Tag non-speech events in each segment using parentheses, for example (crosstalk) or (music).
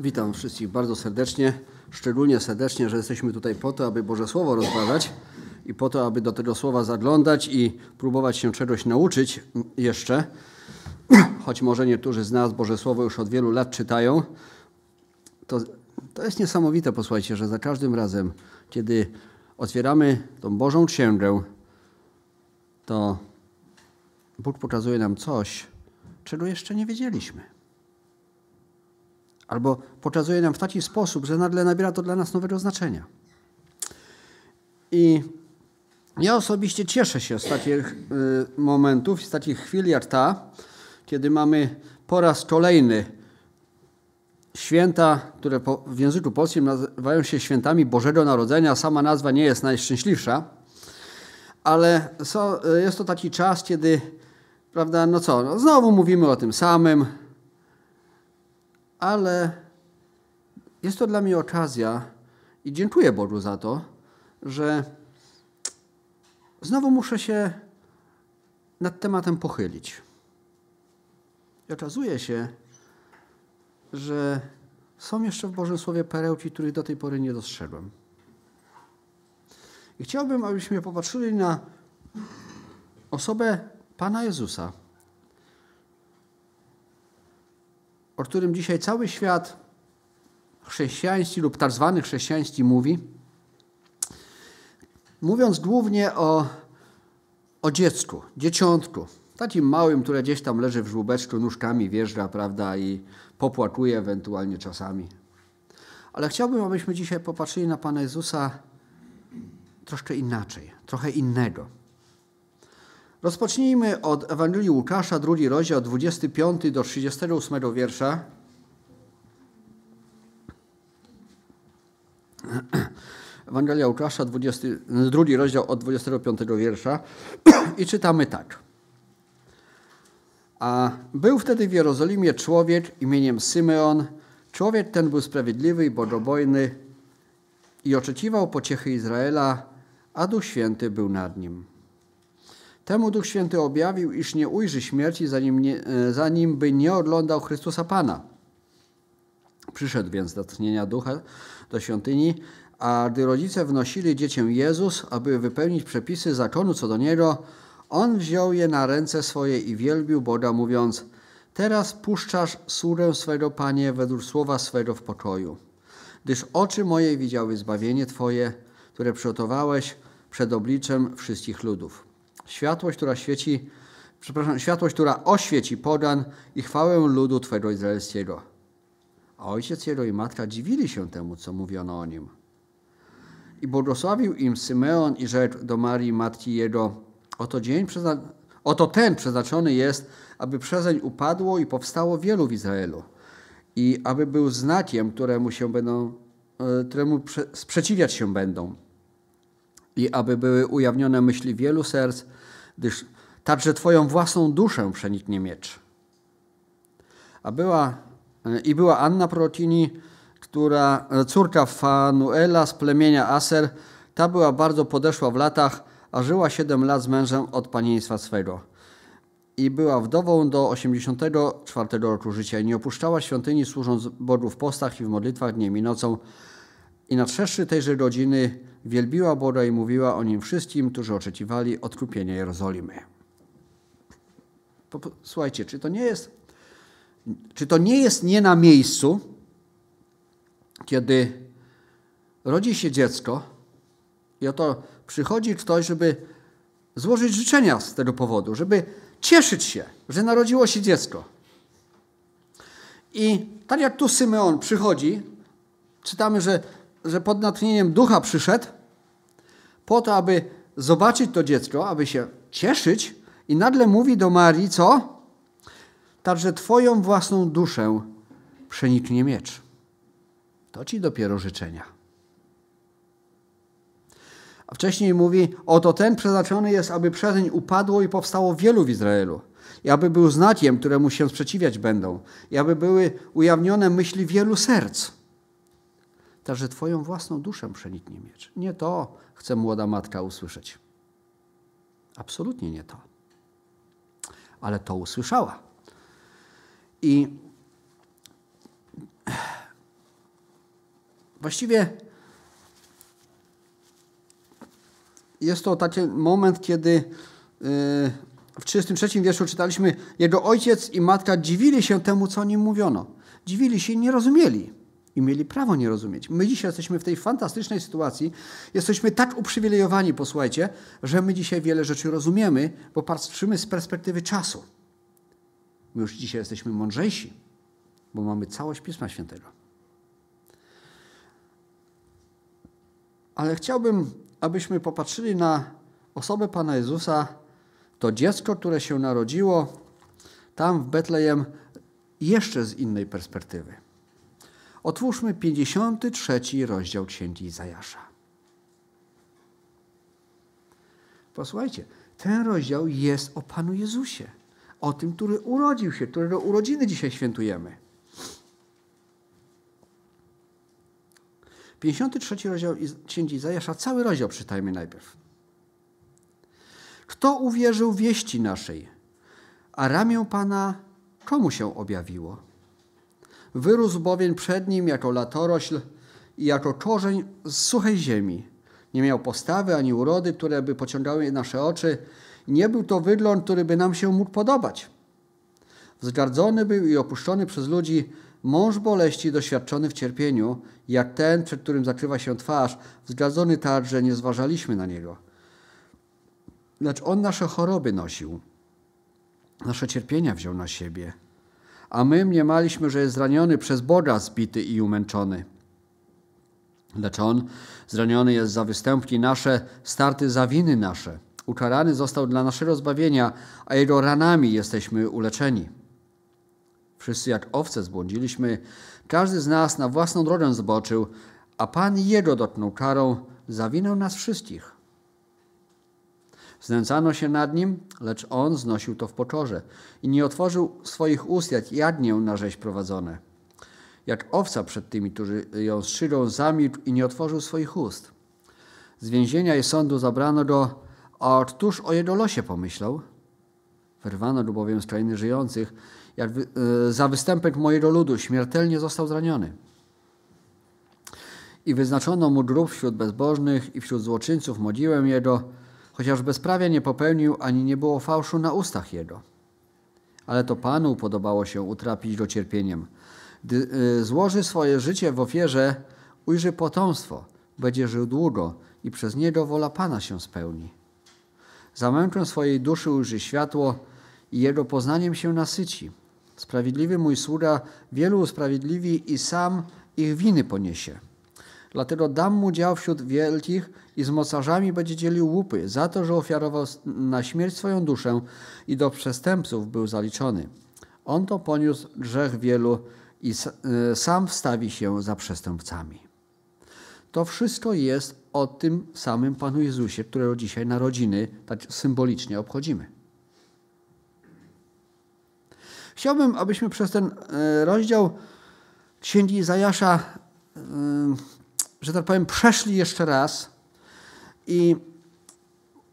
Witam wszystkich bardzo serdecznie, szczególnie serdecznie, że jesteśmy tutaj po to, aby Boże Słowo rozważać i po to, aby do tego Słowa zaglądać i próbować się czegoś nauczyć jeszcze. Choć może niektórzy z nas Boże Słowo już od wielu lat czytają, to, to jest niesamowite, posłuchajcie, że za każdym razem, kiedy otwieramy tą Bożą Księgę, to Bóg pokazuje nam coś, czego jeszcze nie wiedzieliśmy. Albo pokazuje nam w taki sposób, że nagle nabiera to dla nas nowego znaczenia. I ja osobiście cieszę się z takich y, momentów, z takich chwil jak ta, kiedy mamy po raz kolejny święta, które w języku polskim nazywają się świętami Bożego Narodzenia. Sama nazwa nie jest najszczęśliwsza, ale so, jest to taki czas, kiedy, prawda, no co, no znowu mówimy o tym samym, ale jest to dla mnie okazja i dziękuję Bogu za to, że znowu muszę się nad tematem pochylić. I okazuje się, że są jeszcze w Bożym Słowie perełki, których do tej pory nie dostrzegłem. I chciałbym, abyśmy popatrzyli na osobę Pana Jezusa, o którym dzisiaj cały świat chrześcijański lub tak zwany chrześcijański mówi, mówiąc głównie o, o dziecku, dzieciątku, takim małym, które gdzieś tam leży w żłóbeczku, nóżkami wjeżdża, prawda, i popłakuje ewentualnie czasami. Ale chciałbym, abyśmy dzisiaj popatrzyli na Pana Jezusa troszkę inaczej, trochę innego. Rozpocznijmy od Ewangelii Łukasza, drugi rozdział, od 25 do 38 wiersza. Ewangelia Łukasza, 20, drugi rozdział od 25 wiersza i czytamy tak. A był wtedy w Jerozolimie człowiek imieniem Symeon. Człowiek ten był sprawiedliwy i bogobojny i oczekiwał pociechy Izraela, a Duch Święty był nad nim. Temu Duch Święty objawił, iż nie ujrzy śmierci, zanim, nie, e, zanim by nie oglądał Chrystusa Pana. Przyszedł więc do tchnienia ducha do świątyni, a gdy rodzice wnosili dziecię Jezus, aby wypełnić przepisy zakonu co do niego, on wziął je na ręce swoje i wielbił Boga, mówiąc: Teraz puszczasz sługę swego Panie według słowa swego w pokoju, gdyż oczy moje widziały zbawienie Twoje, które przygotowałeś przed obliczem wszystkich ludów. Światłość, która świeci, przepraszam, światłość, która oświeci pogan i chwałę ludu Twego izraelskiego. A ojciec jego i matka dziwili się temu, co mówiono o nim. I błogosławił im Symeon i rzekł do Marii, matki jego, oto, dzień oto ten przeznaczony jest, aby przezeń upadło i powstało wielu w Izraelu i aby był znakiem, któremu się będą, e, któremu sprzeciwiać się będą i aby były ujawnione myśli wielu serc, gdyż także Twoją własną duszę przeniknie miecz. A była, e, I była Anna Protini, która, e, córka Fanuela z plemienia Aser, ta była bardzo podeszła w latach, a żyła siedem lat z mężem od panieństwa swego. I była wdową do 84 roku życia i nie opuszczała świątyni, służąc Bogu w postach i w modlitwach dniem i nocą. I nadszedłszy tejże godziny wielbiła Boga i mówiła o nim wszystkim, którzy oczekiwali odkupienia Jerozolimy. Słuchajcie, czy to nie jest, czy to nie jest nie na miejscu, kiedy rodzi się dziecko i oto przychodzi ktoś, żeby złożyć życzenia z tego powodu, żeby cieszyć się, że narodziło się dziecko. I tak jak tu Symeon przychodzi, czytamy, że że pod natchnieniem ducha przyszedł po to, aby zobaczyć to dziecko, aby się cieszyć i nagle mówi do Marii, co? Także Twoją własną duszę przeniknie miecz. To ci dopiero życzenia. A wcześniej mówi, oto ten przeznaczony jest, aby przezeń upadło i powstało wielu w Izraelu. I aby był znakiem, któremu się sprzeciwiać będą. I aby były ujawnione myśli wielu serc także Twoją własną duszę przeniknie miecz. Nie to chce młoda matka usłyszeć. Absolutnie nie to. Ale to usłyszała. I właściwie jest to taki moment, kiedy yy, w 33 wierszu czytaliśmy, jego ojciec i matka dziwili się temu, co o nim mówiono. Dziwili się i nie rozumieli. I mieli prawo nie rozumieć. My dzisiaj jesteśmy w tej fantastycznej sytuacji. Jesteśmy tak uprzywilejowani, posłuchajcie, że my dzisiaj wiele rzeczy rozumiemy, bo patrzymy z perspektywy czasu. My już dzisiaj jesteśmy mądrzejsi, bo mamy całość Pisma Świętego. Ale chciałbym, abyśmy popatrzyli na osobę Pana Jezusa, to dziecko, które się narodziło tam w Betlejem, jeszcze z innej perspektywy. Otwórzmy 53 rozdział Księgi Izajasza. Posłuchajcie, ten rozdział jest o Panu Jezusie, o tym, który urodził się, którego urodziny dzisiaj świętujemy. 53 rozdział Księgi Izajasza, cały rozdział czytajmy najpierw. Kto uwierzył wieści naszej, a ramię Pana komu się objawiło? Wyrósł bowiem przed nim jako latorośl i jako korzeń z suchej ziemi. Nie miał postawy ani urody, które by pociągały nasze oczy. Nie był to wygląd, który by nam się mógł podobać. Wzgardzony był i opuszczony przez ludzi, mąż boleści doświadczony w cierpieniu, jak ten, przed którym zakrywa się twarz, wzgardzony tak, że nie zważaliśmy na niego. Lecz on nasze choroby nosił, nasze cierpienia wziął na siebie a my mniemaliśmy, że jest zraniony przez Boga, zbity i umęczony. Lecz On zraniony jest za występki nasze, starty za winy nasze. Ukarany został dla naszego zbawienia, a Jego ranami jesteśmy uleczeni. Wszyscy jak owce zbłądziliśmy, każdy z nas na własną drogę zboczył, a Pan Jego dotknął karą za winę nas wszystkich. Znęcano się nad nim, lecz on znosił to w pokorze i nie otworzył swoich ust jak jadnię na rzeź prowadzone. Jak owca przed tymi, którzy ją strzygą, zamilkł i nie otworzył swoich ust. Z więzienia i sądu zabrano go, a któż o jego losie pomyślał? Wyrwano go bowiem z krainy żyjących, jak wy, e, za występek mojego ludu śmiertelnie został zraniony. I wyznaczono mu grób wśród bezbożnych i wśród złoczyńców modziłem jego, chociaż bezprawia nie popełnił, ani nie było fałszu na ustach jego. Ale to Panu podobało się utrapić go cierpieniem. Gdy y, złoży swoje życie w ofierze, ujrzy potomstwo, będzie żył długo i przez niego wola Pana się spełni. Zamęczą swojej duszy ujrzy światło i jego poznaniem się nasyci. Sprawiedliwy mój sługa wielu usprawiedliwi i sam ich winy poniesie. Dlatego dam mu dział wśród wielkich i z mocarzami będzie dzielił łupy za to, że ofiarował na śmierć swoją duszę i do przestępców był zaliczony. On to poniósł grzech wielu i e, sam wstawi się za przestępcami. To wszystko jest o tym samym Panu Jezusie, którego dzisiaj narodziny tak symbolicznie obchodzimy. Chciałbym, abyśmy przez ten e, rozdział Księgi Izajasza e, że tak powiem, przeszli jeszcze raz i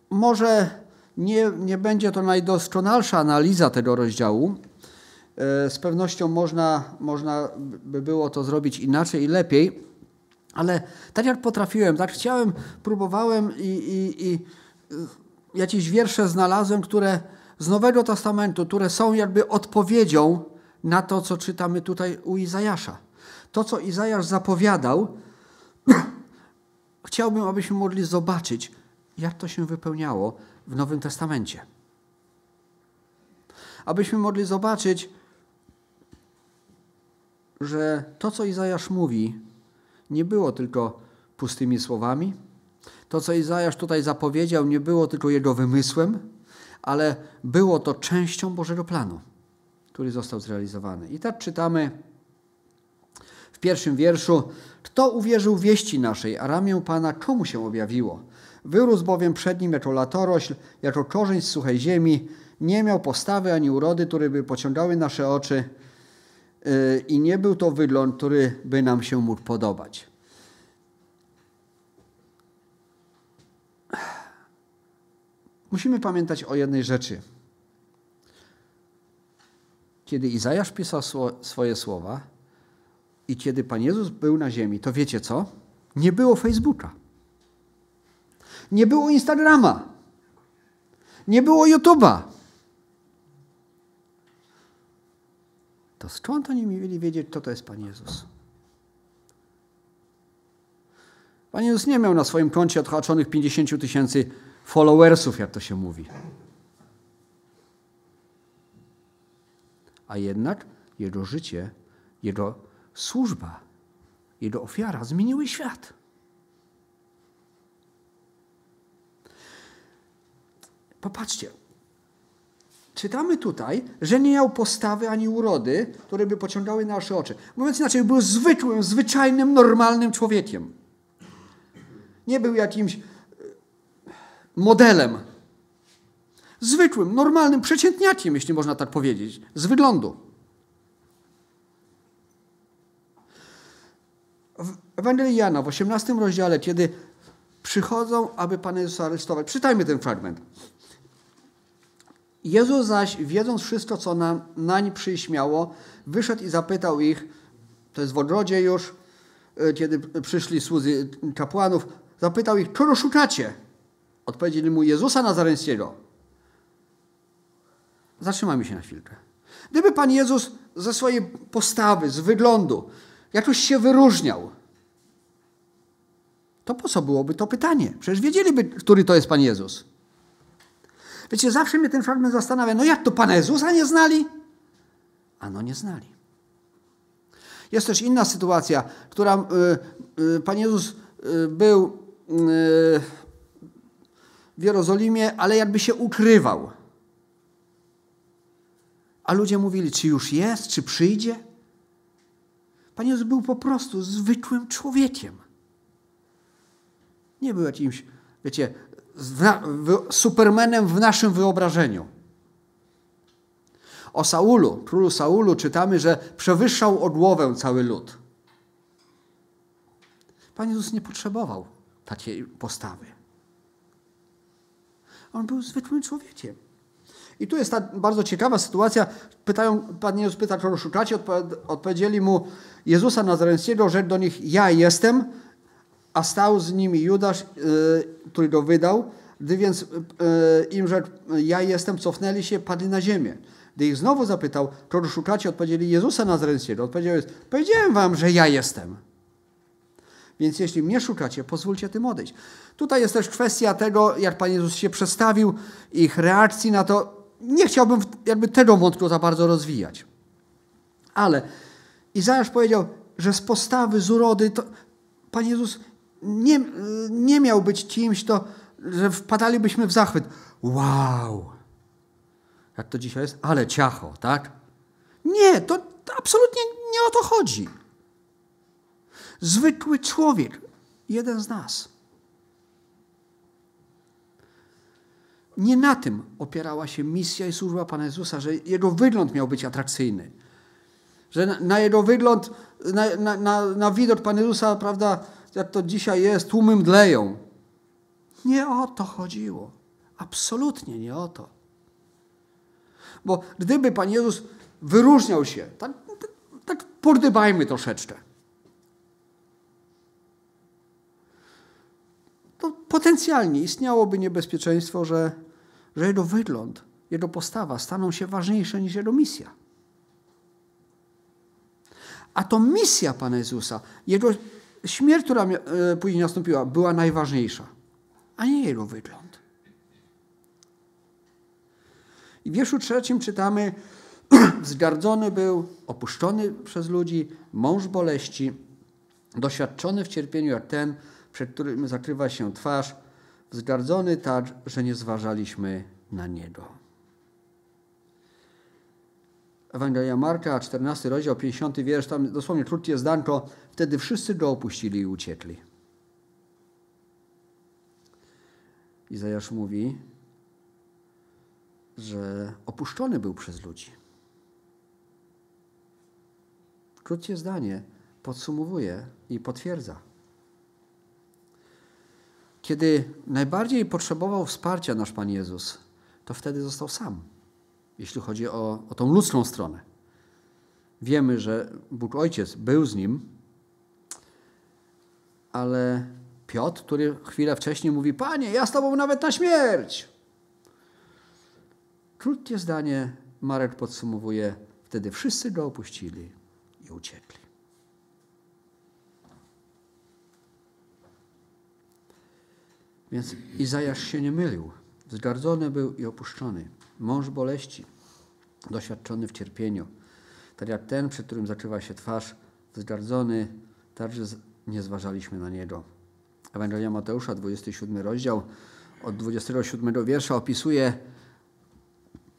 może nie, nie będzie to najdoskonalsza analiza tego rozdziału. E, z pewnością można, można by było to zrobić inaczej i lepiej, ale tak jak potrafiłem, tak chciałem, próbowałem i, i, i jakieś wiersze znalazłem, które z Nowego Testamentu, które są jakby odpowiedzią na to, co czytamy tutaj u Izajasza. To, co Izajasz zapowiadał, Chciałbym, abyśmy mogli zobaczyć, jak to się wypełniało w Nowym Testamencie. Abyśmy mogli zobaczyć, że to, co Izajasz mówi, nie było tylko pustymi słowami. To, co Izajasz tutaj zapowiedział, nie było tylko jego wymysłem, ale było to częścią Bożego planu, który został zrealizowany. I tak czytamy w pierwszym wierszu, kto uwierzył wieści naszej, a ramię Pana komu się objawiło? Wyrósł bowiem przed nim jako latorośl, jako korzeń z suchej ziemi, nie miał postawy ani urody, które by pociągały nasze oczy yy, i nie był to wygląd, który by nam się mógł podobać. Musimy pamiętać o jednej rzeczy. Kiedy Izajasz pisał swoje słowa, I kiedy Pan Jezus był na ziemi, to wiecie co? Nie było Facebooka. Nie było Instagrama. Nie było YouTube'a. To skąd oni mieli wiedzieć, kto to jest Pan Jezus? Pan Jezus nie miał na swoim koncie odhaczonych 50 tysięcy followersów, jak to się mówi. A jednak jego życie, jego służba, jego ofiara zmieniły świat. Popatrzcie. Czytamy tutaj, że nie miał postawy ani urody, które by pociągały nasze oczy. Mówiąc inaczej, był zwykłym, zwyczajnym, normalnym człowiekiem. Nie był jakimś e, modelem. Zwykłym, normalnym, przeciętniakiem, jeśli można tak powiedzieć, z wyglądu. W Ewangelii Jana w 18 rozdziale, kiedy przychodzą, aby Pana Jezusa aresztować. Przytajmy ten fragment. Jezus zaś, wiedząc wszystko, co na, nań przyśmiało, wyszedł i zapytał ich, to jest w ogrodzie już, e, kiedy przyszli słudzy kapłanów, zapytał ich, czego szukacie? Odpowiedzieli mu Jezusa Nazareńskiego. Zatrzymajmy się na chwilkę. Gdyby Pan Jezus ze swojej postawy, z wyglądu jakoś się wyróżniał, to po co byłoby to pytanie? Przecież wiedzieliby, który to jest Pan Jezus. Wiecie, zawsze mnie ten fragment zastanawia, no jak to Pana Jezusa nie znali? Ano nie znali. Jest też inna sytuacja, która y, y, Pan Jezus y, był w Jerozolimie, ale jakby się ukrywał. A ludzie mówili, czy już jest, czy przyjdzie? Pan Jezus był po prostu zwykłym człowiekiem. Nie był jakimś, wiecie, supermenem w naszym wyobrażeniu. O Saulu, królu Saulu czytamy, że przewyższał odłowę cały lud. Pan Jezus nie potrzebował takiej postawy. On był zwykłym człowiekiem. I tu jest ta bardzo ciekawa sytuacja. Pytają, Pan Jezus pyta, kogo szukacie. Odpowiedzieli mu Jezusa Nazareńskiego, rzekł do nich, ja jestem a stał z nimi Judasz, e, który go wydał. Gdy więc e, im rzekł, ja jestem, cofnęli się, padli na ziemię. Gdy ich znowu zapytał, kogo szukacie, odpowiedzieli Jezusa Nazareńskiego. Odpowiedział jest, powiedziałem wam, że ja jestem. Więc jeśli mnie szukacie, pozwólcie tym odejść. Tutaj jest też kwestia tego, jak Pan Jezus się przedstawił, ich reakcji na to. Nie chciałbym jakby tego wątku za bardzo rozwijać. Ale Izajasz powiedział, że z postawy, z urody, to Pan Jezus nie, nie miał być kimś, to, że wpadalibyśmy w zachwyt. Wow! Jak to dzisiaj jest? Ale ciacho, tak? Nie, to, absolutnie nie o to chodzi. Zwykły człowiek, jeden z nas. Nie na tym opierała się misja i służba Pana Jezusa, że jego wygląd miał być atrakcyjny. Że na, na jego wygląd, na, na, na widok Pana Jezusa, prawda, jak to dzisiaj jest, tłumy mdleją. Nie o to chodziło. Absolutnie nie o to. Bo gdyby Pan Jezus wyróżniał się, tak, tak, pordybajmy troszeczkę, to potencjalnie istniałoby niebezpieczeństwo, że, że jego wygląd, jego postawa staną się ważniejsze niż jego misja. A to misja Pana Jezusa, jego śmierć, która e, później nastąpiła, była najważniejsza, a nie jego wygląd. I w wierszu trzecim czytamy, (clears throat) wzgardzony był, opuszczony przez ludzi, mąż boleści, doświadczony w cierpieniu jak ten, przed którym zakrywa się twarz, wzgardzony tak, że nie zważaliśmy na niego. Ewangelia Marka, 14 rozdział, 50 wiersz, tam dosłownie krótkie zdanko, wtedy wszyscy go opuścili i uciekli. Izajasz mówi, że opuszczony był przez ludzi. Krótkie zdanie podsumowuje i potwierdza. Kiedy najbardziej potrzebował wsparcia nasz Pan Jezus, to wtedy został sam jeśli chodzi o, o tą ludzką stronę. Wiemy, że Bóg Ojciec był z nim, ale Piotr, który chwilę wcześniej mówi: Panie, ja z Tobą nawet na śmierć. Krótkie zdanie Marek podsumowuje: Wtedy wszyscy go opuścili i uciekli. Więc Izajasz się nie mylił. Zgardzony był i opuszczony. Mąż boleści, doświadczony w cierpieniu. Tak jak ten, przed którym zaczywa się twarz, wzgardzony, także nie zważaliśmy na niego. Ewangelia Mateusza, 27 rozdział, od 27 wiersza opisuje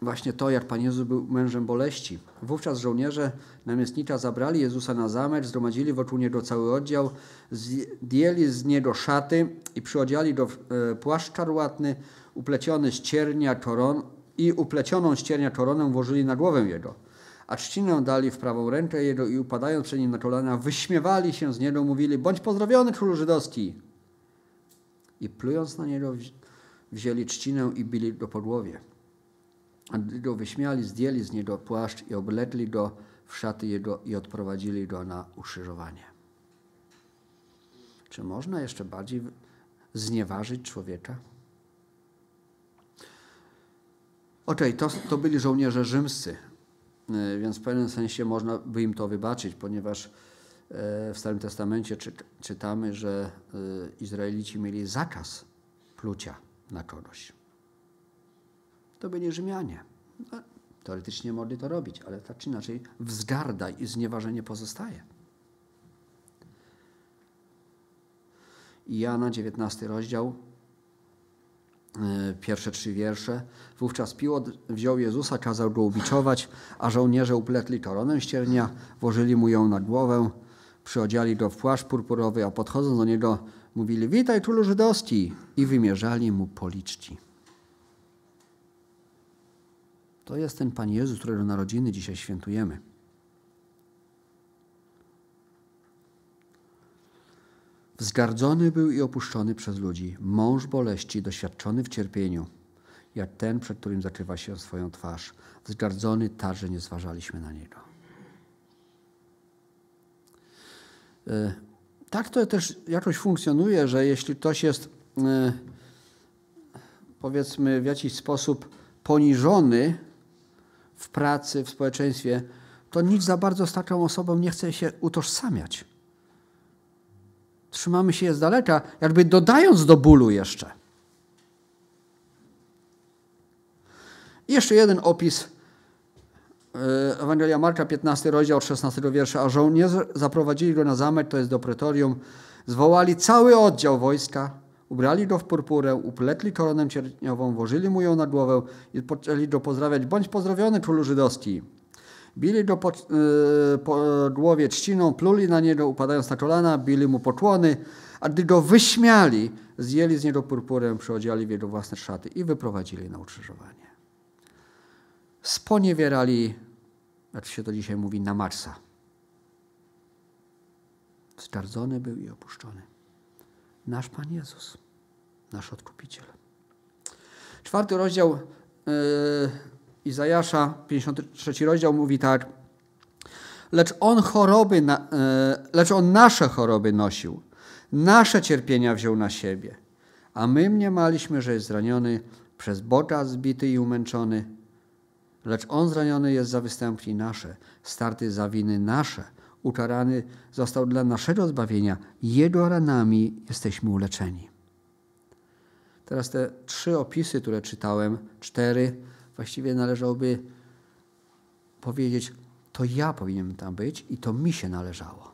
właśnie to, jak Pan Jezus był mężem boleści. Wówczas żołnierze namiestnicza zabrali Jezusa na zamek, zgromadzili wokół Niego cały oddział, zdjęli z Niego szaty i przyodziali do e, płaszcz czarłatny, upleciony z ciernia koron i uplecioną z ciernia koronę włożyli na głowę Jego. A trzcinę dali w prawą rękę Jego i upadając przed Nim na kolana, wyśmiewali się z Niego, mówili, bądź pozdrowiony królu żydowski. I plując na Niego wzięli trzcinę i bili go po głowie. A gdy go wyśmiali, zdjęli z niego płaszcz i oblegli go w szaty jego i odprowadzili go na ukrzyżowanie. Czy można jeszcze bardziej znieważyć człowieka? Okej, okay, to, to byli żołnierze rzymscy, więc w pewnym sensie można by im to wybaczyć, ponieważ e, w Starym Testamencie czytamy, że e, Izraelici mieli zakaz plucia na kogoś. To byli Rzymianie. No, teoretycznie mogli to robić, ale tak czy inaczej wzgarda i znieważenie pozostaje. I Jana, 19 rozdział, pierwsze trzy wiersze. Wówczas Piłot wziął Jezusa, kazał go ubiczować, a żołnierze upletli koronę ściernia, włożyli mu ją na głowę, przyodziali go w płaszcz purpurowy, a podchodząc do niego mówili, witaj królu żydowski i wymierzali mu policzki. To jest ten Pan Jezus, którego narodziny dzisiaj świętujemy. Wzgardzony był i opuszczony przez ludzi, mąż boleści, doświadczony w cierpieniu, jak ten, przed którym zakrywa się swoją twarz. Wzgardzony, także nie zważaliśmy na niego. E, tak to też jakoś funkcjonuje, że jeśli ktoś jest, e, powiedzmy, w jakiś sposób poniżony, w pracy, w społeczeństwie, to nic za bardzo z taką osobą nie chce się utożsamiać. Trzymamy się z daleka, jakby dodając do bólu jeszcze. I jeszcze jeden opis. E, Ewangelia Marka, 15 rozdział, 16 wiersza. A żołnierze zaprowadzili go na zamek, to jest do pretorium, zwołali cały oddział wojska, Ubrali go w purpurę, upletli koronę cierniową, włożyli mu ją na głowę i poczęli go pozdrawiać. Bądź pozdrowiony, królu żydowski. Bili go po, yy, po głowie trzciną, pluli na niego, upadając na kolana, bili mu pokłony, a gdy go wyśmiali, zjęli z niego purpurę, przyodziali w jego własne szaty i wyprowadzili na ukrzyżowanie. Sponiewierali, jak się to dzisiaj mówi, na Marsa. Zgardzony był i opuszczony nasz Pan Jezus, nasz Odkupiciel. Czwarty rozdział yy, Izajasza, 53 rozdział mówi tak. Lecz on choroby, na, yy, lecz on nasze choroby nosił, nasze cierpienia wziął na siebie, a my mniemaliśmy, że jest zraniony, przez Boga zbity i umęczony. Lecz on zraniony jest za występki nasze, starty za winy nasze – ukarany został dla naszego zbawienia. Jego ranami jesteśmy uleczeni. Teraz te trzy opisy, które czytałem, cztery, właściwie należałoby powiedzieć, to ja powinienem tam być i to mi się należało.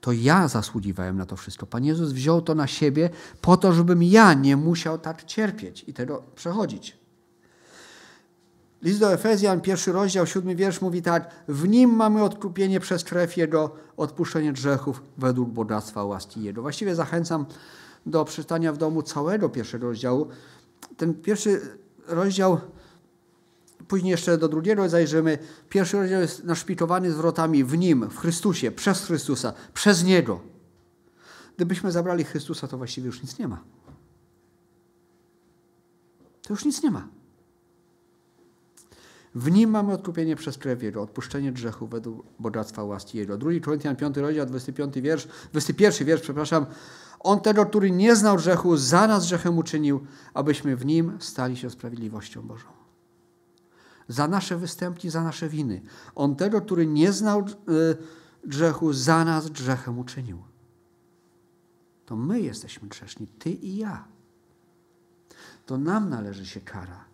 To ja zasługiwałem na to wszystko. Pan Jezus wziął to na siebie po to, żebym ja nie musiał tak cierpieć i tego przechodzić. List do Efezjan, pierwszy rozdział, siódmy wiersz mówi tak. W nim mamy odkupienie przez krew Jego, odpuszczenie grzechów według bogactwa łaski Jego. Właściwie zachęcam do przeczytania w domu całego pierwszego rozdziału. Ten pierwszy rozdział, później jeszcze do drugiego zajrzymy. Pierwszy rozdział jest naszpikowany zwrotami w nim, w Chrystusie, przez Chrystusa, przez Niego. Gdybyśmy zabrali Chrystusa, to właściwie już nic nie ma. To już nic nie ma. W nim mamy odkupienie przez krew Jego, odpuszczenie grzechu według bogactwa łaski Jego. 2 Koryntian 5 rozdział, 25 wiersz, 21 wiersz, przepraszam. On tego, który nie znał grzechu, za nas grzechem uczynił, abyśmy w nim stali się sprawiedliwością Bożą. Za nasze występki, za nasze winy. On tego, który nie znał y, grzechu, za nas grzechem uczynił. To my jesteśmy grzeszni, ty i ja. To nam należy się kara.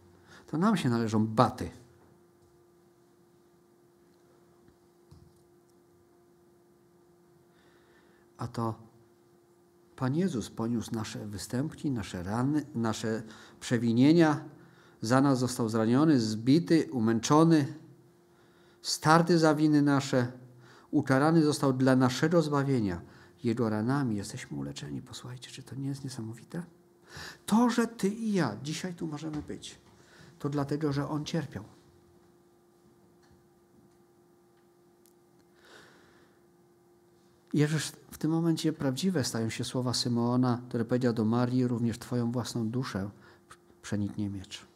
To nam się należą baty. A to Pan Jezus poniósł nasze występki, nasze rany, nasze przewinienia. Za nas został zraniony, zbity, umęczony, starty za winy nasze. Ukarany został dla naszego zbawienia. Jego ranami jesteśmy uleczeni. Posłuchajcie, czy to nie jest niesamowite? To, że Ty i ja dzisiaj tu możemy być, to dlatego, że On cierpiał. Jezus, w tym momencie prawdziwe stają się słowa Symeona, które powiedział do Marii, również Twoją własną duszę przeniknie miecz.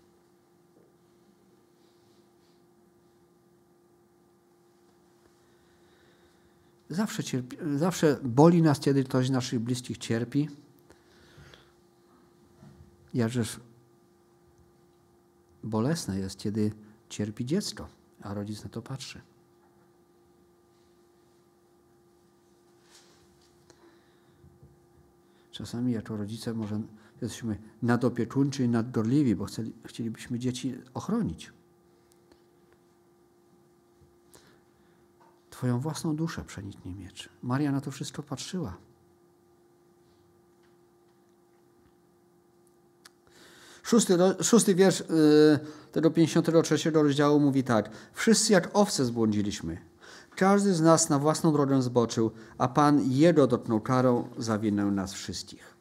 Zawsze, cierpi, zawsze boli nas, kiedy ktoś z naszych bliskich cierpi. Jakżeż bolesne jest, kiedy cierpi dziecko, a rodzic na to patrzy. Czasami jako rodzice może jesteśmy nadopiekuńczy i naddorliwi, bo chcieli, chcielibyśmy dzieci ochronić. Twoją własną duszę przeniknie miecz. Maria na to wszystko patrzyła. Szósty, szósty wiersz yy, tego 53 rozdziału mówi tak. Wszyscy jak owce zbłądziliśmy. Każdy z nas na własną drogę zboczył, a Pan Jego dotknął karą za winę nas wszystkich.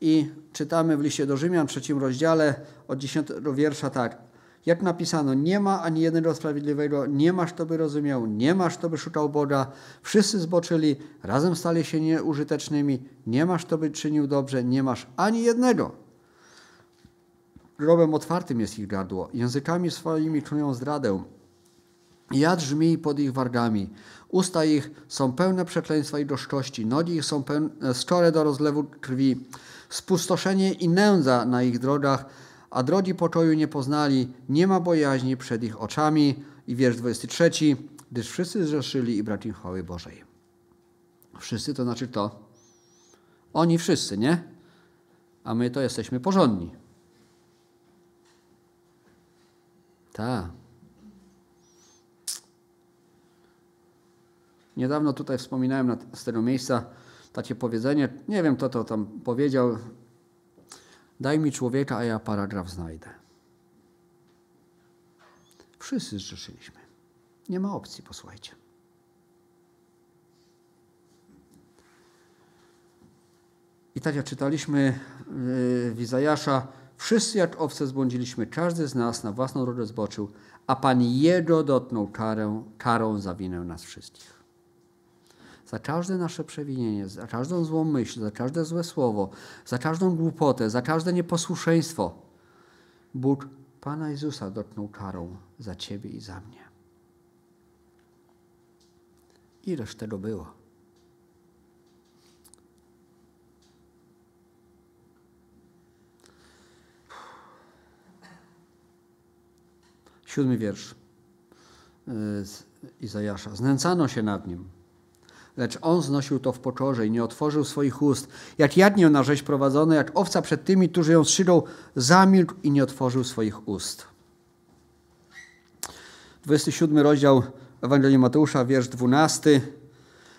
I czytamy w liście do Rzymian, trzecim rozdziale, od 10 wiersza tak. Jak napisano, nie ma ani jednego sprawiedliwego, nie masz, to by rozumiał, nie masz, to by szukał Boga. Wszyscy zboczyli, razem stali się nieużytecznymi, nie masz, to by czynił dobrze, nie masz ani jednego. Grobem otwartym jest ich gardło, językami swoimi czują zdradę. Jad żmij pod ich wargami. Usta ich są pełne przekleństwa i gorzkości, nogi ich są pełne, skore do rozlewu krwi. Spustoszenie i nędza na ich drogach, a drogi pokoju nie poznali, nie ma bojaźni przed ich oczami. I wiersz 23, gdyż wszyscy zrzeszyli i brak im chwały Bożej. Wszyscy to znaczy to? Oni wszyscy, nie? A my to jesteśmy porządni. Tak. Niedawno tutaj wspominałem z tego miejsca takie powiedzenie, nie wiem kto to tam powiedział, daj mi człowieka, a ja paragraf znajdę. Wszyscy zrzeszyliśmy. Nie ma opcji, posłuchajcie. I tak jak czytaliśmy yy, w Izajasza, wszyscy jak owce zbłądziliśmy, każdy z nas na własną drogę zboczył, a Pan Jego dotknął karę, karą za winę nas wszystkich. Za każde nasze przewinienie, za każdą złą myśl, za każde złe słowo, za każdą głupotę, za każde nieposłuszeństwo Bóg Pana Jezusa dotknął karą za Ciebie i za mnie. Ileż tego było? Siódmy wiersz y, z Izajasza. Znęcano się nad nim lecz on znosił to w pokorze i nie otworzył swoich ust. Jak jadnię na rzeź prowadzony, jak owca przed tymi, którzy ją strzygą, zamilkł i nie otworzył swoich ust. 27 rozdział Ewangelii Mateusza, wiersz 12.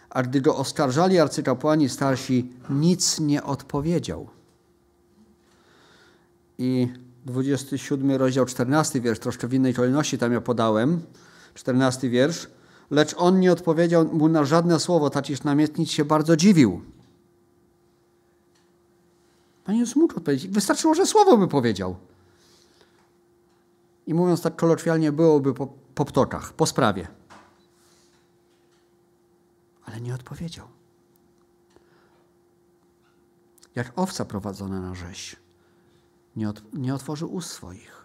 A gdy go oskarżali arcykapłani starsi, nic nie odpowiedział. I 27 rozdział, 14 wiersz, troszkę w innej kolejności tam ja podałem. 14 wiersz. Lecz on nie odpowiedział mu na żadne słowo, tak iż namiestnik się bardzo dziwił. Panie Jezus mógł odpowiedzieć. Wystarczyło, że słowo by powiedział. I mówiąc tak kolokwialnie, byłoby po, po ptokach, po sprawie. Ale nie odpowiedział. Jak owca prowadzona na rzeź, nie, od, nie otworzył ust swoich.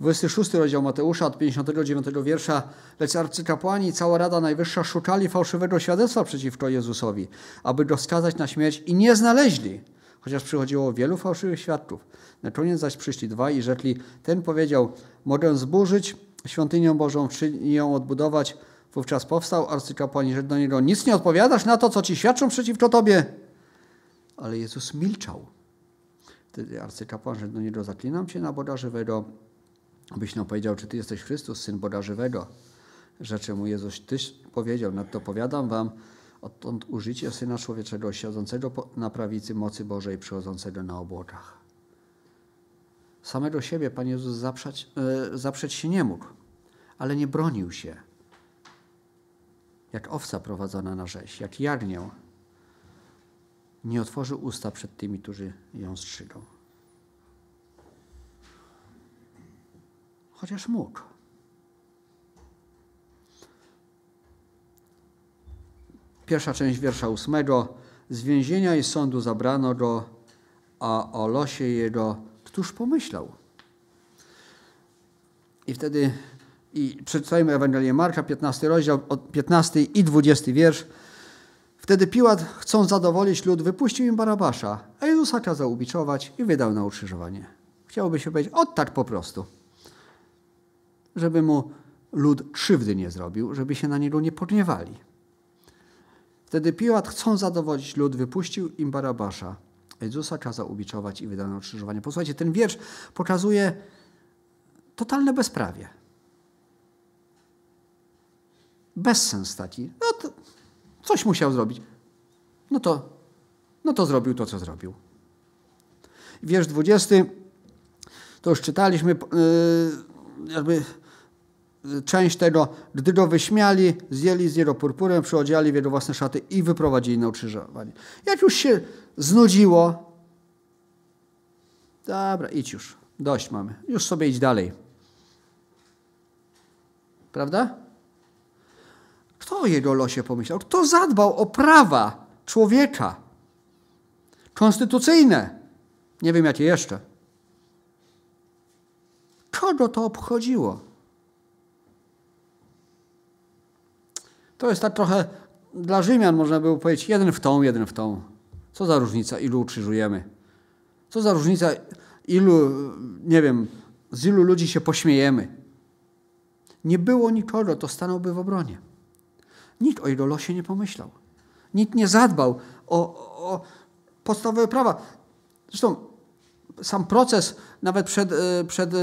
26 rozdział Mateusza od 59 wiersza. Lecz arcykapłani i cała Rada Najwyższa szukali fałszywego świadectwa przeciwko Jezusowi, aby go skazać na śmierć i nie znaleźli, chociaż przychodziło wielu fałszywych świadków. Na koniec zaś przyszli dwa i rzekli, ten powiedział, mogę zburzyć świątynię Bożą, czy ją odbudować. Wówczas powstał arcykapłan i rzekł do niego, nic nie odpowiadasz na to, co ci świadczą przeciwko tobie. Ale Jezus milczał. Wtedy arcykapłan rzekł do niego, zaklinam cię na Boga żywego, abyś nam powiedział, czy ty jesteś Chrystus, Syn Boga żywego. Rzeczy mu Jezus, tyś powiedział, nadto powiadam wam, odtąd użycie Syna Człowieczego, siedzącego na prawicy mocy Bożej, przychodzącego na obłokach. Samego siebie Pan Jezus zaprzeć, yy, zaprzeć się nie mógł, ale nie bronił się. Jak owca prowadzona na rzeź, jak jagnię, nie otworzył usta przed tymi, którzy ją strzygą. Chociaż mógł. Pierwsza część wiersza ósmego. Z więzienia i sądu zabrano go, a o losie jego któż pomyślał? I wtedy i przeczytajmy Ewangelię Marka, 15 rozdział, 15 i 20 wiersz. Wtedy Piłat, chcąc zadowolić lud, wypuścił im Barabasza, a Jezusa kazał ubiczować i wydał na ukrzyżowanie. Chciałoby się powiedzieć, o tak po prostu. Żeby mu lud krzywdy nie zrobił, żeby się na niego nie podniewali. Wtedy Piłat, chcąc zadowolić lud, wypuścił im Barabasza. Jezusa kazał ubiczować i wydał na ukrzyżowanie. Posłuchajcie, ten wiersz pokazuje totalne bezprawie. Bezsens taki. No to coś musiał zrobić. No to, no to zrobił to, co zrobił. Wiersz 20, to już czytaliśmy, yy, jakby część tego, gdy go wyśmiali, zjęli z jego purpurem, przyodziali w jego własne szaty i wyprowadzili na ukrzyżowanie. Jak już się znudziło, dobra, idź już, dość mamy, już sobie idź dalej. Prawda? Kto o jego losie pomyślał? Kto zadbał o prawa człowieka? Konstytucyjne. Nie wiem jakie jeszcze. Kogo to obchodziło? To jest tak trochę dla Rzymian, można by powiedzieć, jeden w tą, jeden w tą. Co za różnica, ilu ukrzyżujemy? Co za różnica, ilu, nie wiem, z ilu ludzi się pośmiejemy? Nie było nikogo, to stanąłby w obronie. Nikt o jego losie nie pomyślał. Nikt nie zadbał o, o podstawowe prawa. Zresztą sam proces, nawet przed, e, przed e,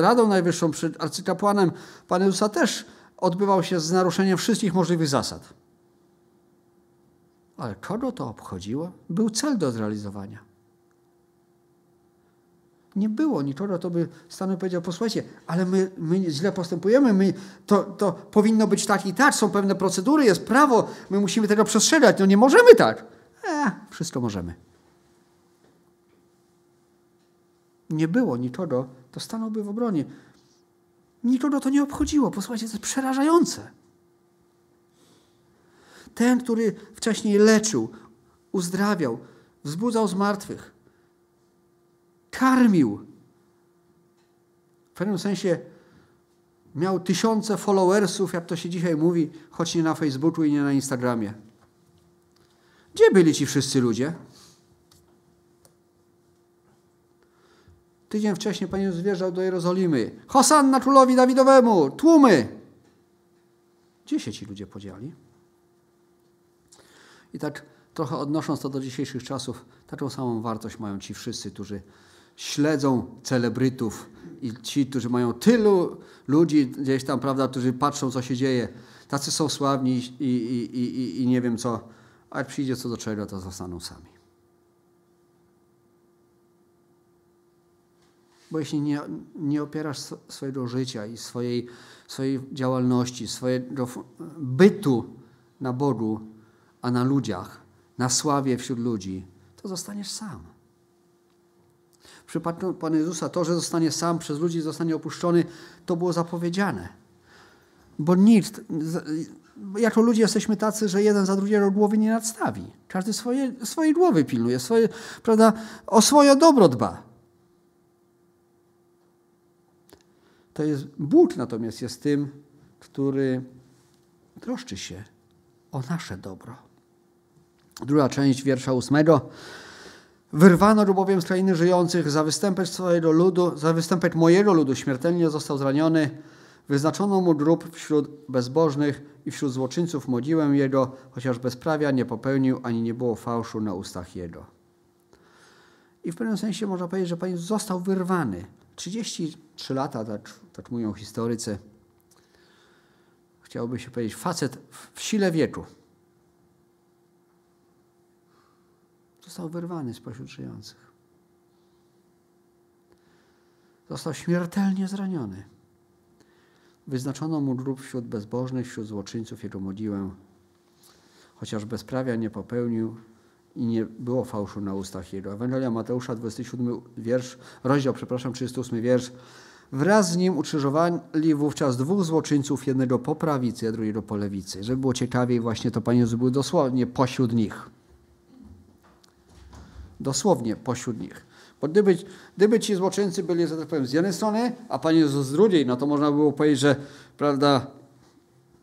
Radą Najwyższą, przed arcykapłanem Pana Jezusa też odbywał się z naruszeniem wszystkich możliwych zasad. Ale kogo to obchodziło? Był cel do zrealizowania. Nie było nikogo, to by stanął i powiedział, posłuchajcie, ale my, my źle postępujemy, my, to, to powinno być tak i tak, są pewne procedury, jest prawo, my musimy tego przestrzegać, no nie możemy tak. E, wszystko możemy. Nie było nikogo, to stanąłby w obronie. Nikogo to nie obchodziło. Posłuchajcie, to jest przerażające. Ten, który wcześniej leczył, uzdrawiał, wzbudzał z martwych, karmił. W pewnym sensie miał tysiące followersów, jak to się dzisiaj mówi, choć nie na Facebooku i nie na Instagramie. Gdzie byli ci wszyscy ludzie? Tydzień wcześniej Pan Jezus wjeżdżał do Jerozolimy. Hosanna królowi Dawidowemu! Tłumy! Gdzie się ci ludzie podzieli? I tak trochę odnosząc to do dzisiejszych czasów, taką samą wartość mają ci wszyscy, którzy śledzą celebrytów i ci, którzy mają tylu ludzi gdzieś tam, prawda, którzy patrzą, co się dzieje. Tacy są sławni i, i, i, i nie wiem co, a jak przyjdzie co do czego, to zostaną sami. Bo jeśli nie, nie opierasz swojego życia i swojej, swojej działalności, swojego bytu na Bogu, a na ludziach, na sławie wśród ludzi, to zostaniesz sam. W przypadku Pana Jezusa to, że zostanie sam, przez ludzi zostanie opuszczony, to było zapowiedziane. Bo nikt, jako ludzie jesteśmy tacy, że jeden za drugiego głowy nie nadstawi. Każdy swoje, swojej głowy pilnuje, swoje, prawda, o swoje dobro dba. To jest Bóg natomiast jest tym, który troszczy się o nasze dobro. Druga część wiersza ósmego. Wyrwano bowiem z krainy żyjących za występek swojego ludu, za występek mojego ludu śmiertelnie został zraniony. Wyznaczono mu grób wśród bezbożnych i wśród złoczyńców modziłę jego, chociaż bezprawia nie popełnił, ani nie było fałszu na ustach jego. I w pewnym sensie można powiedzieć, że Pan został wyrwany. 33 lata, tak, tak mówią historycy. Chciałoby się powiedzieć, facet w sile wieku. Został wyrwany spośród żyjących. Został śmiertelnie zraniony. Wyznaczono mu grób wśród bezbożnych, wśród złoczyńców jego mogiłę. Chociaż bezprawia nie popełnił i nie było fałszu na ustach jego. Ewangelia Mateusza, 27 wiersz, rozdział, przepraszam, 38 wiersz. Wraz z nim ukrzyżowali wówczas dwóch złoczyńców, jednego po prawicy, a drugiego po lewicy. Żeby było ciekawiej, właśnie to Pan Jezus był dosłownie pośród nich. Dosłownie pośród nich. Bo gdyby, gdyby ci złoczyńcy byli, że tak powiem, z jednej strony, a Pan Jezus z drugiej, no to można było powiedzieć, że prawda,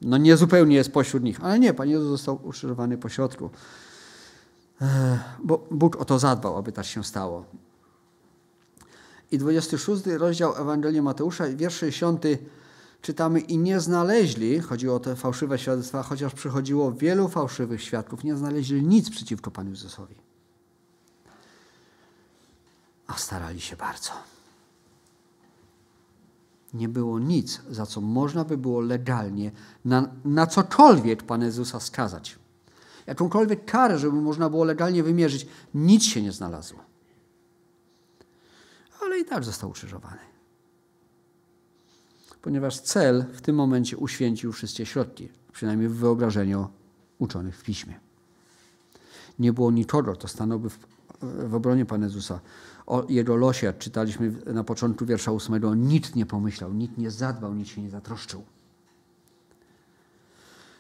no nie zupełnie jest pośród nich. Ale nie, Pan Jezus został ukrzyżowany po środku. Bo Bóg o to zadbał, aby tak się stało. I 26 rozdział Ewangelii Mateusza, wiersz 60 czytamy i nie znaleźli, chodziło o te fałszywe świadectwa, chociaż przychodziło wielu fałszywych świadków, nie znaleźli nic przeciwko Panu Jezusowi a starali się bardzo. Nie było nic, za co można by było legalnie na, na cokolwiek Pana Jezusa skazać. Jakąkolwiek karę, żeby można było legalnie wymierzyć, nic się nie znalazło. Ale i tak został ukrzyżowany. Ponieważ cel w tym momencie uświęcił wszystkie środki, przynajmniej w wyobrażeniu uczonych w piśmie. Nie było nikogo, kto stanąłby w, w obronie Pana Jezusa o jego losie, czytaliśmy na początku wiersza ósmego, nikt nie pomyślał, nikt nie zadbał, nikt się nie zatroszczył.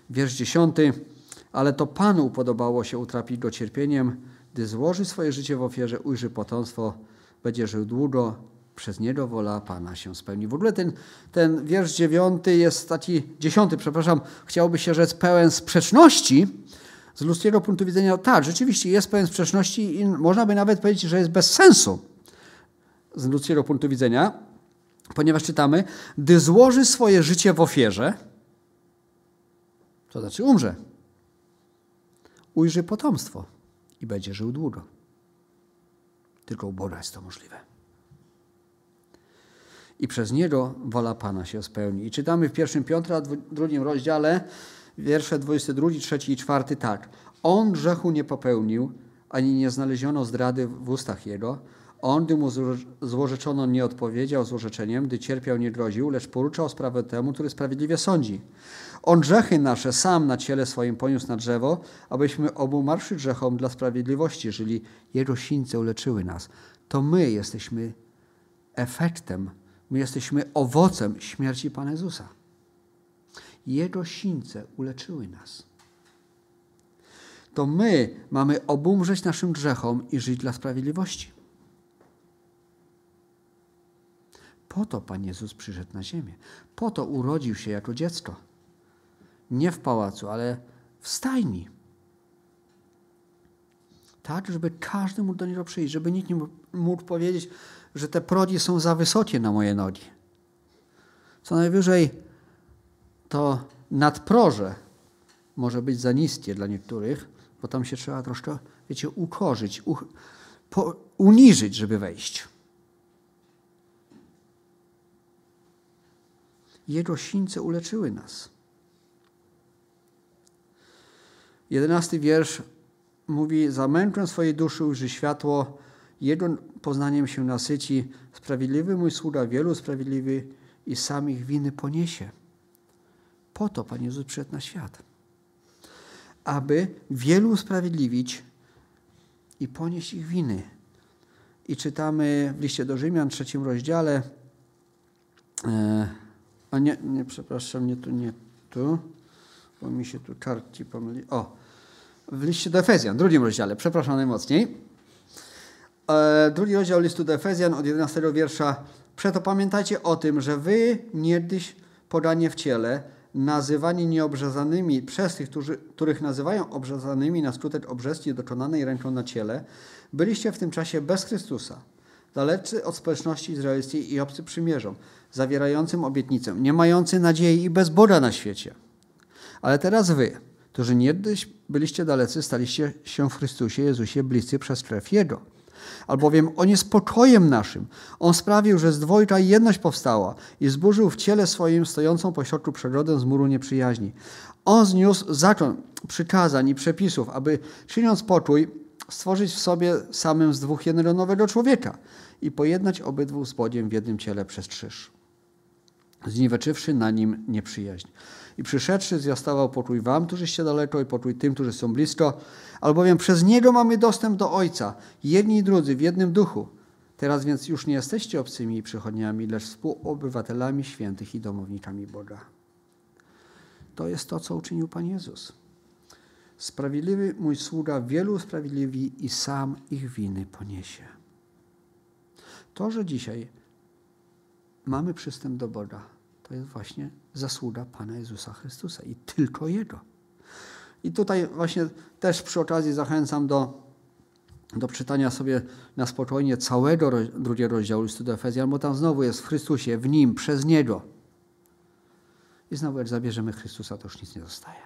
Wiersz dziesiąty, ale to Panu podobało się utrapić go cierpieniem, gdy złoży swoje życie w ofierze, ujrzy potomstwo, będzie żył długo, przez niego wola Pana się spełni. W ogóle ten, ten wiersz dziewiąty jest taki, dziesiąty, przepraszam, chciałoby się rzec pełen sprzeczności, z ludzkiego punktu widzenia, tak, rzeczywiście jest pewien sprzeczności i można by nawet powiedzieć, że jest bez sensu z ludzkiego punktu widzenia, ponieważ czytamy, gdy złoży swoje życie w ofierze, to znaczy umrze, ujrzy potomstwo i będzie żył długo. Tylko u Boga jest to możliwe. I przez niego wola Pana się spełni. I czytamy w pierwszym Piotra, drugim rozdziale, wiersze 22, 3 i 4 tak. On grzechu nie popełnił, ani nie znaleziono zdrady w ustach jego. On, gdy mu złorzeczono, nie odpowiedział złorzeczeniem, gdy cierpiał, nie groził, lecz poruczał sprawę temu, który sprawiedliwie sądzi. On grzechy nasze sam na ciele swoim poniósł na drzewo, abyśmy obumarszy grzechom dla sprawiedliwości, jeżeli Jego sińce uleczyły nas. To my jesteśmy efektem, my jesteśmy owocem śmierci Pana Jezusa. Jego sińce uleczyły nas. To my mamy obumrzeć naszym grzechom i żyć dla sprawiedliwości. Po to Pan Jezus przyszedł na ziemię. Po to urodził się jako dziecko. Nie w pałacu, ale w stajni. Tak, żeby każdy mógł do niego przyjść, żeby nikt nie mógł powiedzieć, że te progi są za wysokie na moje nogi. Co najwyżej to nadproże może być za niskie dla niektórych, bo tam się trzeba troszkę, wiecie, ukorzyć, u, po, uniżyć, żeby wejść. Jego sińce uleczyły nas. Jedenasty wiersz mówi, zamęczę swojej duszy ujrzy światło, jego poznaniem się nasyci, sprawiedliwy mój sługa wielu sprawiedliwy i samych winy poniesie. Po to Pan Jezus przyszedł na świat. Aby wielu usprawiedliwić i ponieść ich winy. I czytamy w liście do Rzymian, trzecim rozdziale, e, a nie, nie, przepraszam, nie tu, nie tu, bo mi się tu kartki pomyli. O, w liście do Efezjan, drugim rozdziale, przepraszam najmocniej. E, drugi rozdział listu do Efezjan od 11 wiersza Przeto pamiętajcie o tym, że wy niegdyś podanie w ciele, nazywani nieobrzezanymi przez tych, którzy, których nazywają obrzezanymi na skutek obrzezki dokonanej ręką na ciele, byliście w tym czasie bez Chrystusa, dalecy od społeczności izraelskiej i obcy przymierzom, zawierającym obietnicę, nie mający nadziei i bez Boga na świecie. Ale teraz wy, którzy niegdyś byliście dalecy, staliście się w Chrystusie Jezusie bliscy przez krew Jego. Albowiem On jest pokojem naszym. On sprawił, że z dwojga jedność powstała i zburzył w ciele swoim stojącą pośrodku przegrodę z muru nieprzyjaźni. On zniósł zakon przykazań i przepisów, aby czyniąc pokój, stworzyć w sobie samym z dwóch jednego nowego człowieka i pojednać obydwu z Bogiem w jednym ciele przez krzyż, zniweczywszy na nim nieprzyjaźń. I przyszedłszy zwiastował pokój wam, którzyście daleko i pokój tym, którzy są blisko, albowiem przez Niego mamy dostęp do Ojca, jedni i drudzy w jednym duchu. Teraz więc już nie jesteście obcymi i przychodniami, lecz współobywatelami świętych i domownikami Boga. To jest to, co uczynił Pan Jezus. Sprawiedliwy mój sługa wielu usprawiedliwi i sam ich winy poniesie. To, że dzisiaj mamy przystęp do Boga, to jest właśnie zasługa Pana Jezusa Chrystusa i tylko Jego. I tutaj właśnie też przy okazji zachęcam do, do czytania sobie na spokojnie całego drugiego rozdziału listu do Efezjan, bo tam znowu jest w Chrystusie, w Nim, przez Niego. I znowu jak zabierzemy Chrystusa, to już nic nie zostaje.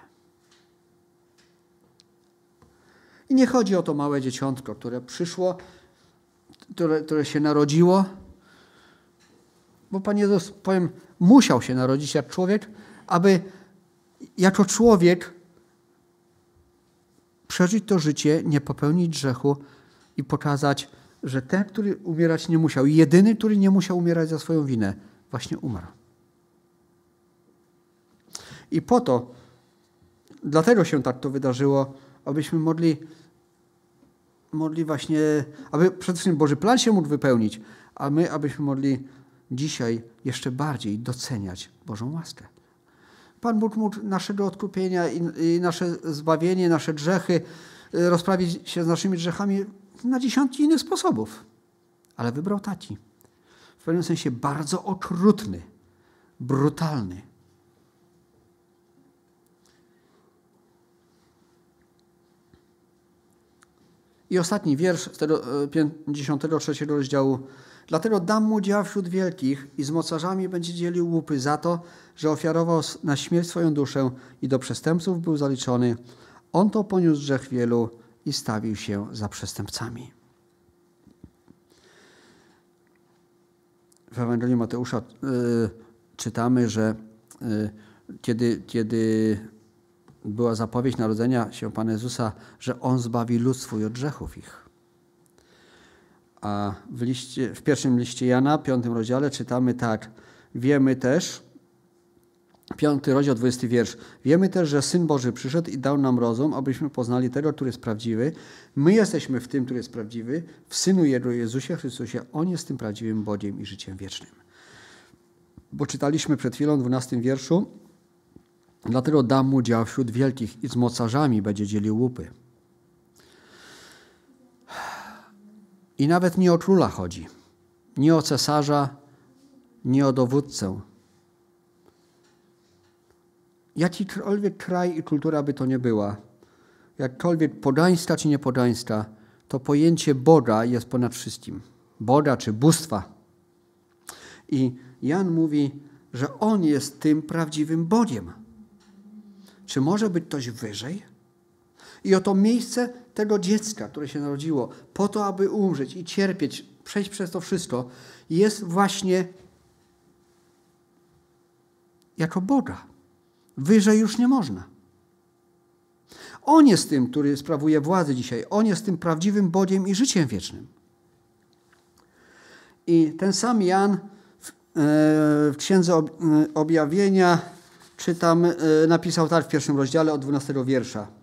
I nie chodzi o to małe dzieciątko, które przyszło, które, które się narodziło, bo Pan Jezus, powiem, musiał się narodzić jak człowiek, aby jako człowiek przeżyć to życie, nie popełnić grzechu i pokazać, że ten, który umierać nie musiał, jedyny, który nie musiał umierać za swoją winę, właśnie umarł. I po to, dlatego się tak to wydarzyło, abyśmy mogli, mogli właśnie, aby przede wszystkim Boży plan się mógł wypełnić, a my, abyśmy mogli dzisiaj jeszcze bardziej doceniać Bożą łaskę. Pan Bóg mógł naszego odkupienia i, nasze zbawienie, nasze grzechy, y, rozprawić się z naszymi grzechami na dziesiątki innych sposobów. Ale wybrał taki. W pewnym sensie bardzo okrutny, brutalny. I ostatni wiersz z tego 53 e, rozdziału Dlatego dam mu dział wśród wielkich i z mocarzami będzie dzielił łupy za to, że ofiarował na śmierć swoją duszę i do przestępców był zaliczony. On to poniósł grzech wielu i stawił się za przestępcami. W Ewangelii Mateusza y, czytamy, że y, kiedy, kiedy była zapowiedź narodzenia się Pana Jezusa, że On zbawi lud swój od grzechów ich. A w, liście, w pierwszym liście Jana, piątym rozdziale czytamy tak. Wiemy też, piąty rozdział, dwudziesty wiersz. Wiemy też, że Syn Boży przyszedł i dał nam rozum, abyśmy poznali tego, który jest prawdziwy. My jesteśmy w tym, który jest prawdziwy, w Synu Jego, Jezusie Chrystusie. On jest tym prawdziwym Bogiem i życiem wiecznym. Bo czytaliśmy przed chwilą w dwunastym wierszu, dlatego dam mu dział wśród wielkich i z mocarzami będzie dzielił łupy. I nawet nie o króla chodzi, nie o cesarza, nie o dowódcę. Jakikolwiek kraj i kultura by to nie była, jakkolwiek podańska czy niepodańska, to pojęcie Boga jest ponad wszystkim. Boga czy bóstwa. I Jan mówi, że On jest tym prawdziwym Bogiem. Czy może być ktoś wyżej? I oto miejsce tego dziecka, które się narodziło, po to, aby umrzeć i cierpieć, przejść przez to wszystko, jest właśnie jako Boga. Wyżej już nie można. On jest tym, który sprawuje władzę dzisiaj. On jest tym prawdziwym Bogiem i życiem wiecznym. I ten sam Jan w, e, w Księdze e, Objawienia czytam, e, napisał tak w pierwszym rozdziale od 12 wiersza.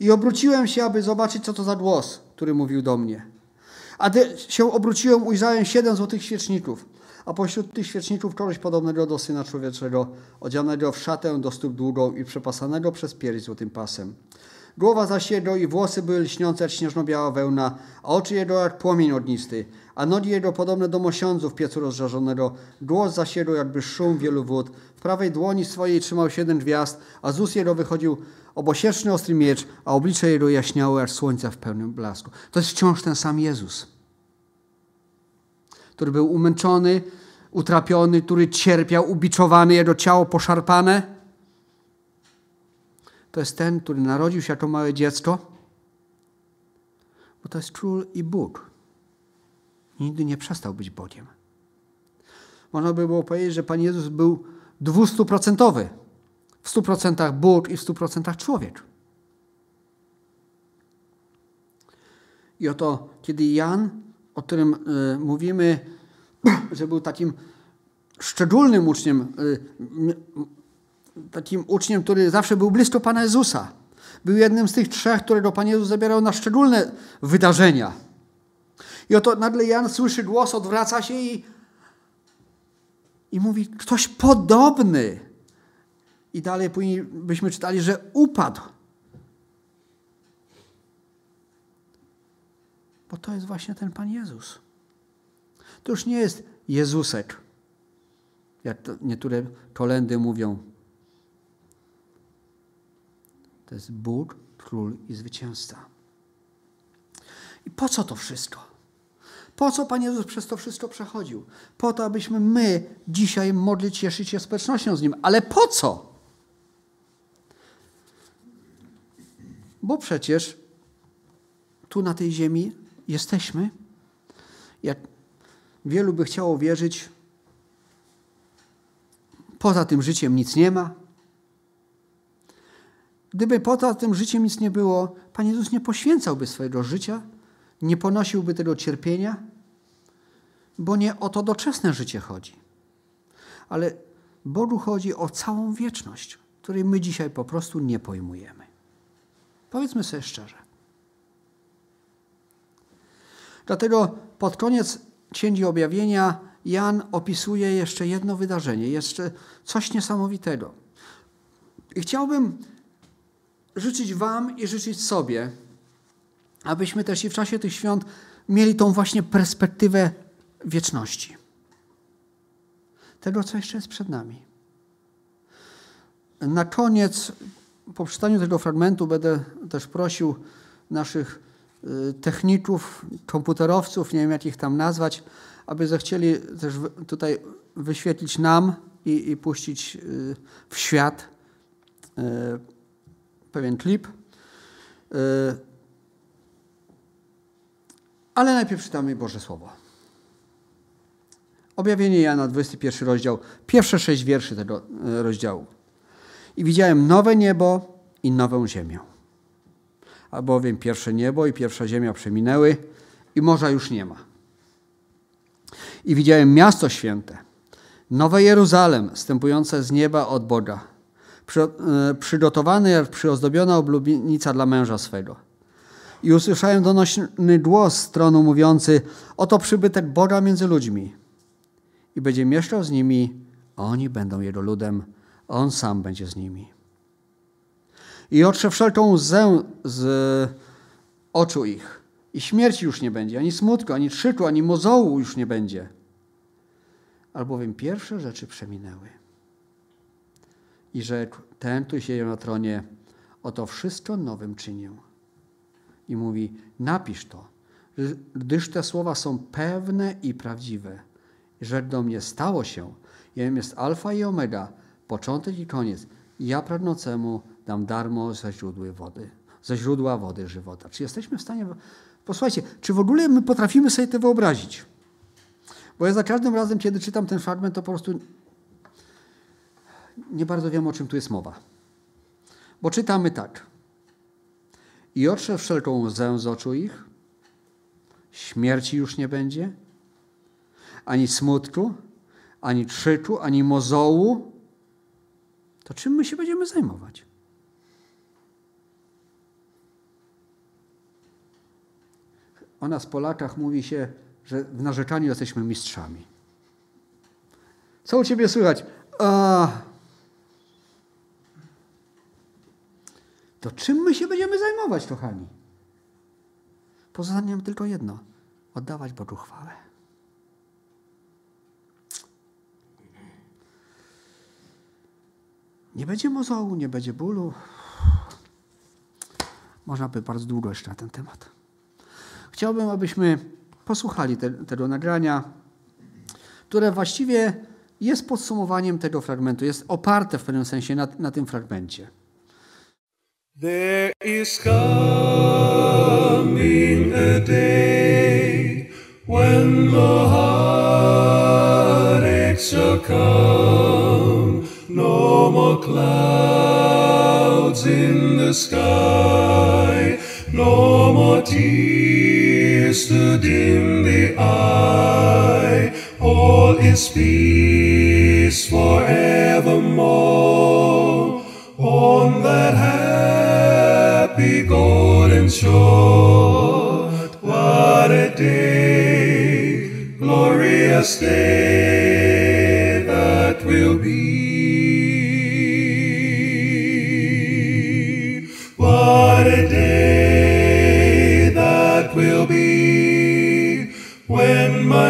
I obróciłem się, aby zobaczyć, co to za głos, który mówił do mnie. A gdy się obróciłem, ujrzałem siedem złotych świeczników, a pośród tych świeczników kogoś podobnego do Syna Człowieczego, odzianego w szatę do stóp długą i przepasanego przez pierś złotym pasem. Głowa zaś jego i włosy były lśniące jak śnieżno-biała wełna, a oczy jego jak płomień ognisty, a nogi jego podobne do mosiądzu w piecu rozżarzonego. Głos zaś jego jakby szum wielu wód. W prawej dłoni swojej trzymał siedem gwiazd, a z ust jego wychodził obosieczny ostry miecz, a oblicze jego jaśniało jak słońce w pełnym blasku. To jest wciąż ten sam Jezus, który był umęczony, utrapiony, który cierpiał, ubiczowany, jego ciało poszarpane. To jest ten, który narodził się jako małe dziecko, bo to jest król i Bóg. Nigdy nie przestał być Bogiem. Można by było powiedzieć, że Pan Jezus był dwustuprocentowy. W stu procentach Bóg i w stu procentach człowiek. I oto, kiedy Jan, o którym y, mówimy, (clears throat) że był takim szczególnym uczniem, y, takim uczniem, który zawsze był blisko Pana Jezusa. Był jednym z tych trzech, którego Pan Jezus zabierał na szczególne wydarzenia. I oto nagle Jan słyszy głos, odwraca się i, i mówi, ktoś podobny. I dalej później byśmy czytali, że upadł. Bo to jest właśnie ten Pan Jezus. To już nie jest Jezusek, jak to niektóre kolendy mówią. To jest Bóg, Król i Zwycięzca. I po co to wszystko? Po co Pan Jezus przez to wszystko przechodził? Po to, abyśmy my dzisiaj mogli cieszyć się społecznością z Nim. Ale po co? Bo przecież tu na tej ziemi jesteśmy. Jak wielu by chciało wierzyć, poza tym życiem nic nie ma. Gdyby poza tym życiem nic nie było, Pan Jezus nie poświęcałby swojego życia, nie ponosiłby tego cierpienia, bo nie o to doczesne życie chodzi. Ale Bogu chodzi o całą wieczność, której my dzisiaj po prostu nie pojmujemy. Powiedzmy sobie szczerze. Dlatego pod koniec Księgi Objawienia Jan opisuje jeszcze jedno wydarzenie, jeszcze coś niesamowitego. I chciałbym życzyć Wam i życzyć sobie, abyśmy też i w czasie tych świąt mieli tą właśnie perspektywę wieczności. Tego, co jeszcze jest przed nami. Na koniec, po przeczytaniu tego fragmentu, będę też prosił naszych y, techników, komputerowców, nie wiem jak ich tam nazwać, aby zechcieli też tutaj wyświetlić nam i, i puścić y, w świat y, pewien klip. Ale najpierw czytamy Boże Słowo. Objawienie Jana, 21 rozdział, pierwsze sześć wierszy tego rozdziału. I widziałem nowe niebo i nową ziemię. Albowiem pierwsze niebo i pierwsza ziemia przeminęły i morza już nie ma. I widziałem miasto święte, nowe Jeruzalem, stępujące z nieba od Boga, e, przygotowane jak przyozdobiona oblubienica dla męża swego. I usłyszałem donośny głos z tronu mówiący, oto przybytek Boga między ludźmi i będzie mieszkał z nimi, a oni będą Jego ludem, On sam będzie z nimi. I otrze wszelką łzę z oczu ich. I śmierci już nie będzie, ani smutku, ani krzyku, ani mozołu już nie będzie. Albowiem pierwsze rzeczy przeminęły. I rzekł ten, który sieje na tronie, oto wszystko nowym czynię. I mówi, napisz to, gdyż te słowa są pewne i prawdziwe że do mnie stało się, jem jest alfa i omega, początek i koniec. Ja pragnącemu dam darmo ze źródła wody, ze źródła wody żywota. Czy jesteśmy w stanie... Posłuchajcie, czy w ogóle my potrafimy sobie to wyobrazić? Bo ja za każdym razem, kiedy czytam ten fragment, to po prostu nie bardzo wiem, o czym tu jest mowa. Bo czytamy tak. I otrze wszelką łzę z oczu ich, śmierci już nie będzie, ani smutku, ani krzyku, ani mozołu, to czym my się będziemy zajmować? O nas, Polakach, mówi się, że w narzekaniu jesteśmy mistrzami. Co u ciebie słychać? A... to czym my się będziemy zajmować, kochani? Pozostanie nam tylko jedno: oddawać Bogu chwałę. Nie będzie mozołu, nie będzie bólu. Można by bardzo długo jeszcze na ten temat. Chciałbym, abyśmy posłuchali te, tego nagrania, które właściwie jest podsumowaniem tego fragmentu, jest oparte w pewnym sensie na, na tym fragmencie. There is coming a day when the come. Clouds in the sky, no more tears to dim the eye. All is peace forevermore on that happy golden shore. What a day, glorious day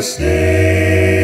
stay.